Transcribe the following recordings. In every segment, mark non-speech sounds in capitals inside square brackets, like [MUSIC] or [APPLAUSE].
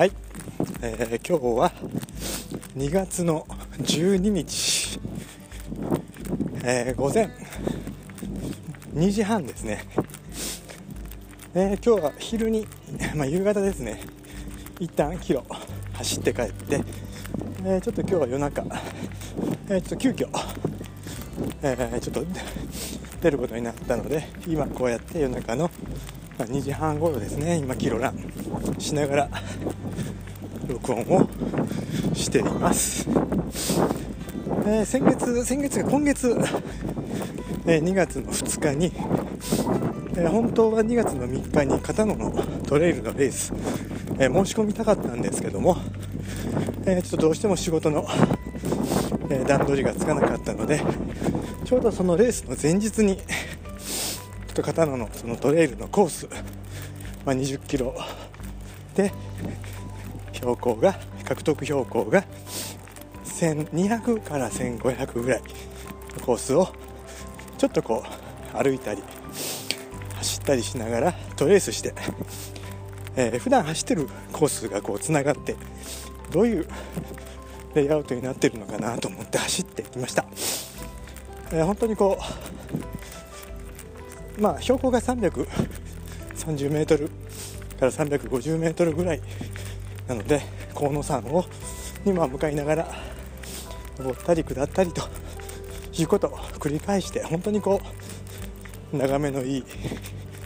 はい、えー今日は2月の12日、えー午前2時半ですね、えー今日は昼に、まあ、夕方ですね。一旦キロ走って帰って、えーちょっと今日は夜中、えーちょっと急遽、えーちょっと出ることになったので今こうやって夜中の2時半頃ですね今キロランしながら録音をしています、えー先月先月が今月、えー2月の2日に、えー本当は2月の3日に片野のトレイルのレース、え申し込みたかったんですけども、えちょっとどうしても仕事の、え段取りがつかなかったのでちょうどそのレースの前日にと片野のそのトレイルのコース、まあ、20キロ。で標高が獲得標高が1200から1500ぐらいのコースをちょっとこう歩いたり走ったりしながらトレースして、えー普段走ってるコースがこうつながってどういうレイアウトになってるのかなと思って走ってきました、えー本当にこうまあ標高が330メートルから350メートルぐらいなので河野山を今向かいながら登ったり下ったりということを繰り返して本当にこう眺めのいい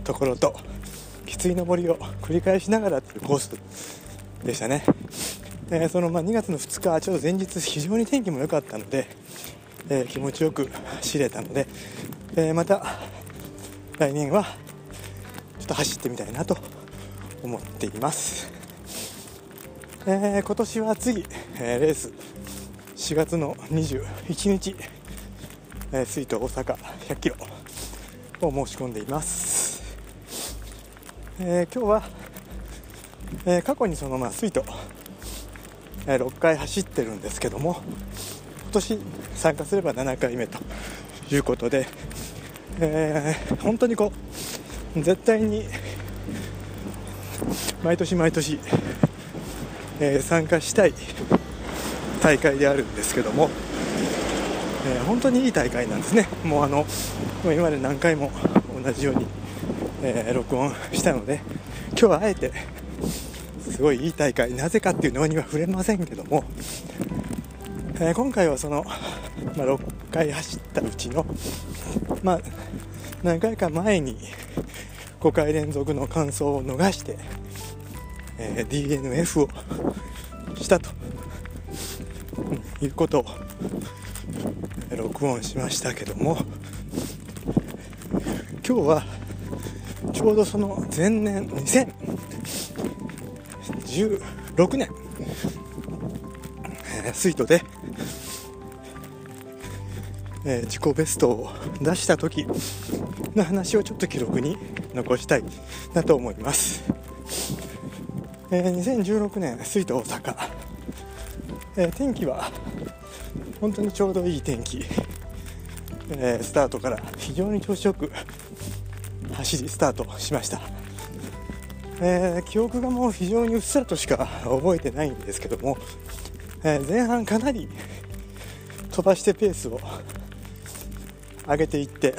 ところときつい登りを繰り返しながらというコースでしたね、えーそのまあ2月の2日ちょうど前日非常に天気も良かったので、えー気持ちよく走れたので、えーまた来年はちょっと走ってみたいなと思っています、えー今年は次、えーレース。4月の21日、えー、水筒大阪100キロを申し込んでいます、えー今日は、えー過去にそのまあ水筒、えー6回走ってるんですけども今年参加すれば7回目ということで、えー本当にこう絶対に毎年毎年、えー参加したい大会であるんですけども、えー本当にいい大会なんですね、もうあの今まで何回も同じように、え録音したので、今日はあえてすごいいい大会、なぜかっていうのには触れませんけども、え今回はその、まあ、6回走ったうちの、まあ、何回か前に5回連続の完走を逃して、えー DNF をしたということを録音しましたけども今日はちょうどその前年2016年、えー、スイートで、えー自己ベストを出した時の話をちょっと記録に残したいなと思います、えー2016年スイート大阪。えー天気は本当にちょうどいい天気、えスタートから非常に調子よく走りスタートしました、え記憶がもう非常にうっすらとしか覚えてないんですけども、え前半かなり飛ばしてペースを上げていって、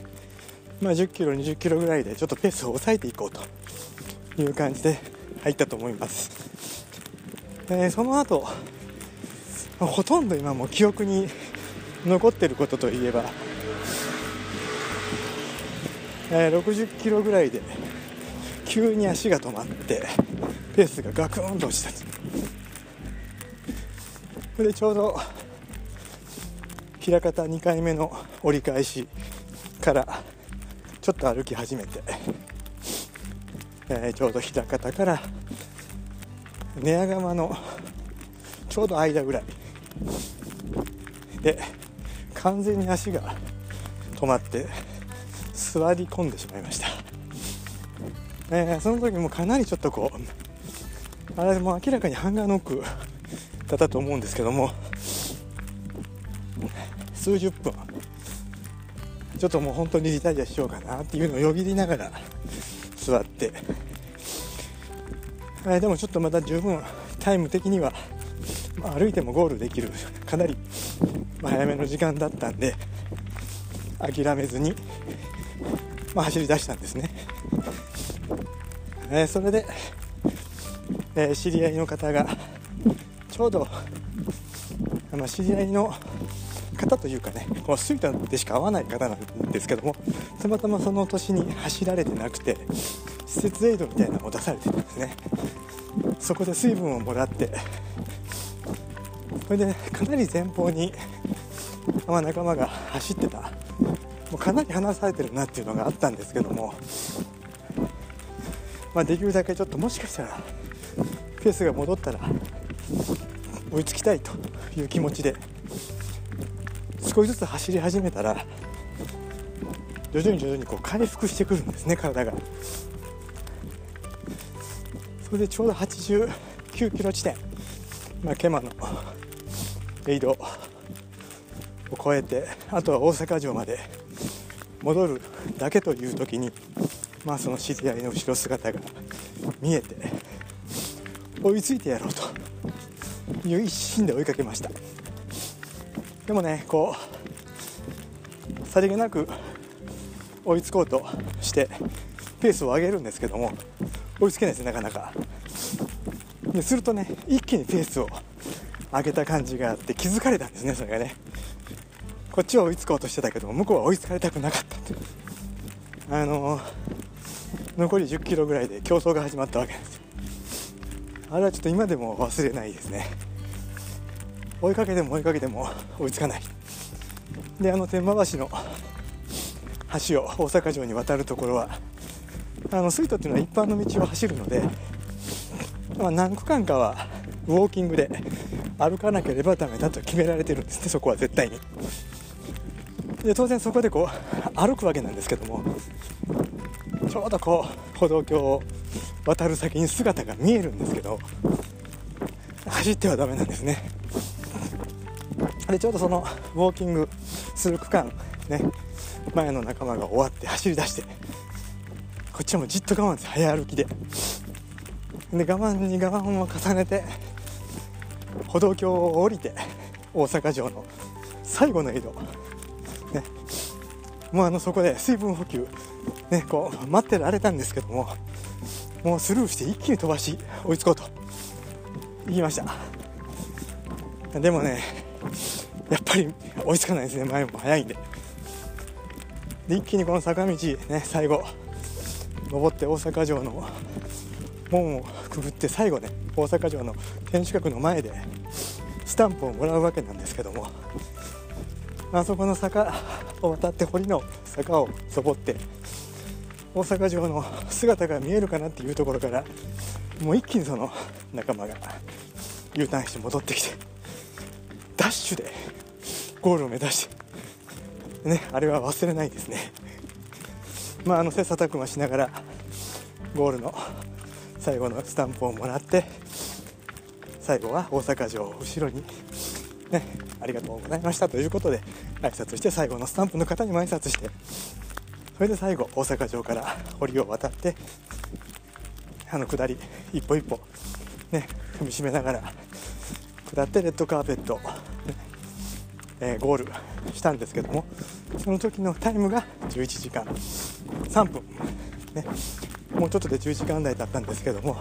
[LAUGHS] まあ、10キロ20キロぐらいでちょっとペースを抑えていこうという感じで入ったと思います、えーその後ほとんど今も記憶に残ってることといえば、えー60キロぐらいで急に足が止まってペースがガクンと落ちたそれでちょうど枚方2回目の折り返しからちょっと歩き始めて、えーちょうど枚方から寝屋川のちょうど間ぐらいで完全に足が止まって座り込んでしまいました、えーその時もかなりちょっとこうあれも明らかにハンガーノックだったと思うんですけども数十分。ちょっともう本当にリタイアしようかなっていうのをよぎりながら座って。え、でもちょっとまだ十分タイム的には、まあ、歩いてもゴールできるかなり早めの時間だったんで諦めずに、まあ、走り出したんですね、えー、それで、えー、知り合いの方がちょうど、まあ、知り合いの方というかね [LAUGHS] こうスイカでしか会わない方なんですけどもたまたまその年に走られてなくて私設エイドみたいなのを出されてるんですね。そこで水分をもらってそれでかなり前方に、まあ、仲間が走ってた。もうかなり離されてるなっていうのがあったんですけども、まあ、できるだけちょっともしかしたらペースが戻ったら追いつきたいという気持ちで少しずつ走り始めたら徐々に徐々にこう回復してくるんですね体が。それでちょうど89キロ地点、まあ、ケマのエイドを越えてあとは大阪城まで戻るだけという時にまあその知り合いの後ろ姿が見えて追いついてやろうという一心で追いかけました。でもねこうさりげなく追いつこうとしてペースを上げるんですけども追いつけないですなかなか。でするとね一気にペースを上げた感じがあって気づかれたんですねそれがね。こっちは追いつこうとしてたけども向こうは追いつかれたくなかったっあのー、残り1 0キロぐらいで競争が始まったわけです。あれはちょっと今でも忘れないですね。追いかけても追いかけても追いつかない。であの天満橋の橋を大阪城に渡るところはあのスイートっていうのは一般の道を走るので、まあ、何区間かはウォーキングで歩かなければダメだと決められてるんですねそこは絶対に。で当然そこでこう歩くわけなんですけどもちょうどこう歩道橋を渡る先に姿が見えるんですけど走ってはダメなんですね。でちょうどそのウォーキングする区間ね前の仲間が終わって走り出してこっちもじっと我慢です早歩きで。で我慢に我慢を重ねて歩道橋を降りて大阪城の最後の井戸。ね。もうあのそこで水分補給ねこう待ってられたんですけどももうスルーして一気に飛ばし追いつこうと言いました。でもねやっぱり追いつかないですね。前も早いんで。で一気にこの坂道ね最後登って大阪城の門をくぐって最後ね大阪城の天守閣の前でスタンプをもらうわけなんですけども。あそこの坂を渡って堀の坂を登って大阪城の姿が見えるかなっていうところからもう一気にその仲間が U ターンして戻ってきてダッシュでゴールを目指して。ねあれは忘れないですね。まああの切磋琢磨しながらゴールの最後のスタンプをもらって最後は大阪城を後ろにねありがとうございましたということで挨拶して最後のスタンプの方にも挨拶してそれで最後大阪城から堀を渡ってあの下り一歩一歩ね踏みしめながら下ってレッドカーペット、えー、ゴールしたんですけどもその時のタイムが11時間。3分、ね、もうちょっとで10時間台だったんですけども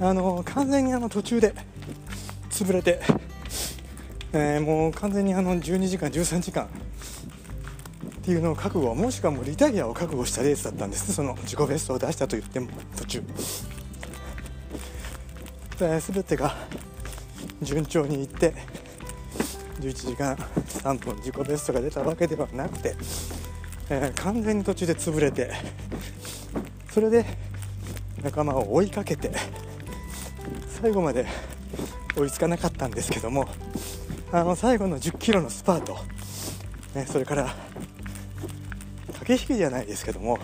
あの完全にあの途中で潰れて、えー、もう完全にあの12時間13時間っていうのを覚悟もしくはもうリタイアを覚悟したレースだったんです。その自己ベストを出したと言っても途中。で全てが順調にいって11時間3分自己ベストが出たわけではなくて、えー、完全に途中で潰れてそれで仲間を追いかけて最後まで追いつかなかったんですけどもあの最後の1 0キロのスパート、ね、それから駆け引きじゃないですけども、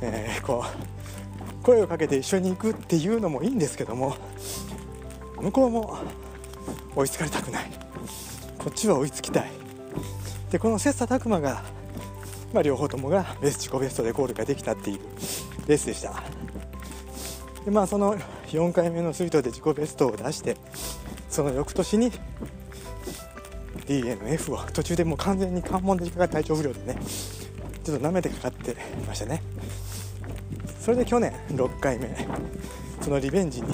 えー、こう声をかけて一緒に行くっていうのもいいんですけども向こうも追いつかれたくない。こっちは追いつきたい。でこの切磋琢磨が、まあ、両方ともがベスト自己ベストでゴールができたっていうレースでした。でまあその4回目の水筒で自己ベストを出してその翌年に DNF を途中でもう完全に関門で引っかか体調不良でねちょっと舐めてかかってましたね。それで去年6回目そのリベンジに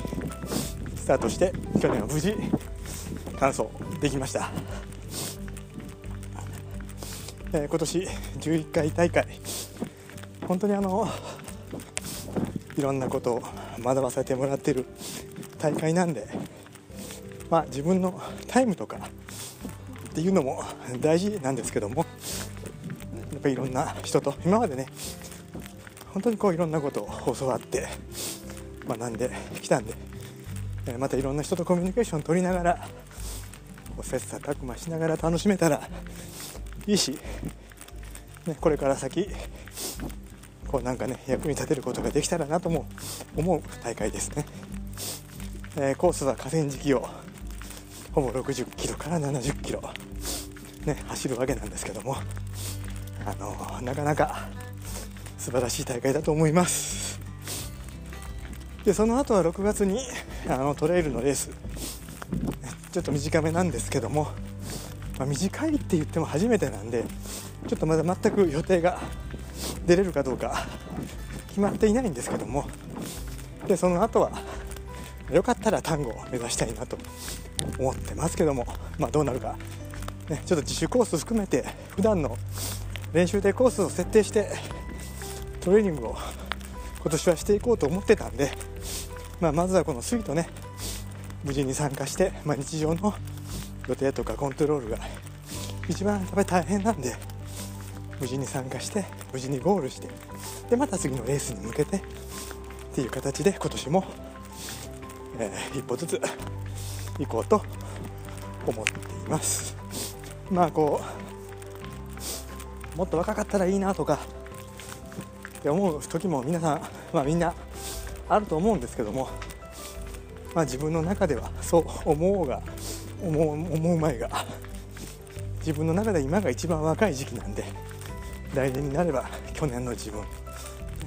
スタートして去年は無事完走できました、えー、今年11回大会。本当にあのいろんなことを学ばせてもらってる大会なんでまあ自分のタイムとかっていうのも大事なんですけどもやっぱりいろんな人と今までね本当にこういろんなことを教わって学んできたんでまたいろんな人とコミュニケーションを取りながら切磋琢磨しながら楽しめたらいいし、ね、これから先こうなんかね役に立てることができたらなとも思う大会ですね、えー、コースは河川敷をほぼ60キロから70キロ、ね、走るわけなんですけどもあのなかなか素晴らしい大会だと思います。でその後は6月にあのトレイルのレースちょっと短めなんですけども、まあ、短いって言っても初めてなんでちょっとまだ全く予定が出れるかどうか決まっていないんですけども。でその後はよかったら単語を目指したいなと思ってますけども、まあ、どうなるか、ね、ちょっと自主コース含めて普段の練習でコースを設定してトレーニングを今年はしていこうと思ってたんで、まあ、まずはこのスイートね無事に参加して、まあ、日常の予定とかコントロールが一番やっぱり大変なんで無事に参加して無事にゴールしてでまた次のレースに向けてっていう形で今年も、えー、一歩ずつ行こうと思っています。まあこうもっと若かったらいいなとかって思う時も皆さん、まあ、みんなあると思うんですけども、まあ、自分の中ではそう思うが思う前が自分の中で今が一番若い時期なんで来年になれば去年の自分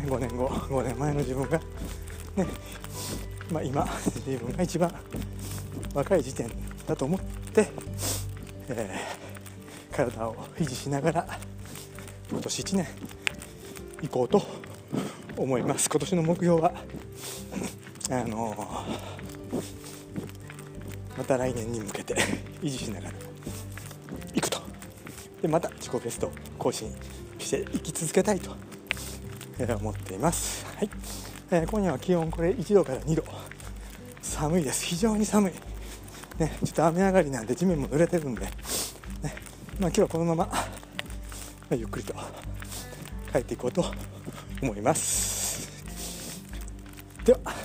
5年後5年前の自分がねまあ、今自分が一番若い時点だと思って、えー、体を維持しながら今年1年行こうと思います。今年の目標はあのー、また来年に向けて [LAUGHS] 維持しながら行くと。でまた自己ベスト更新していき続けたいと思っています、はい。えー、今夜は気温これ1度から2度。寒いです。非常に寒い。ね、ちょっと雨上がりなんで地面も濡れてるんで、ね。まあ、今日はこのまま、ま、ゆっくりと帰っていこうと思います。では。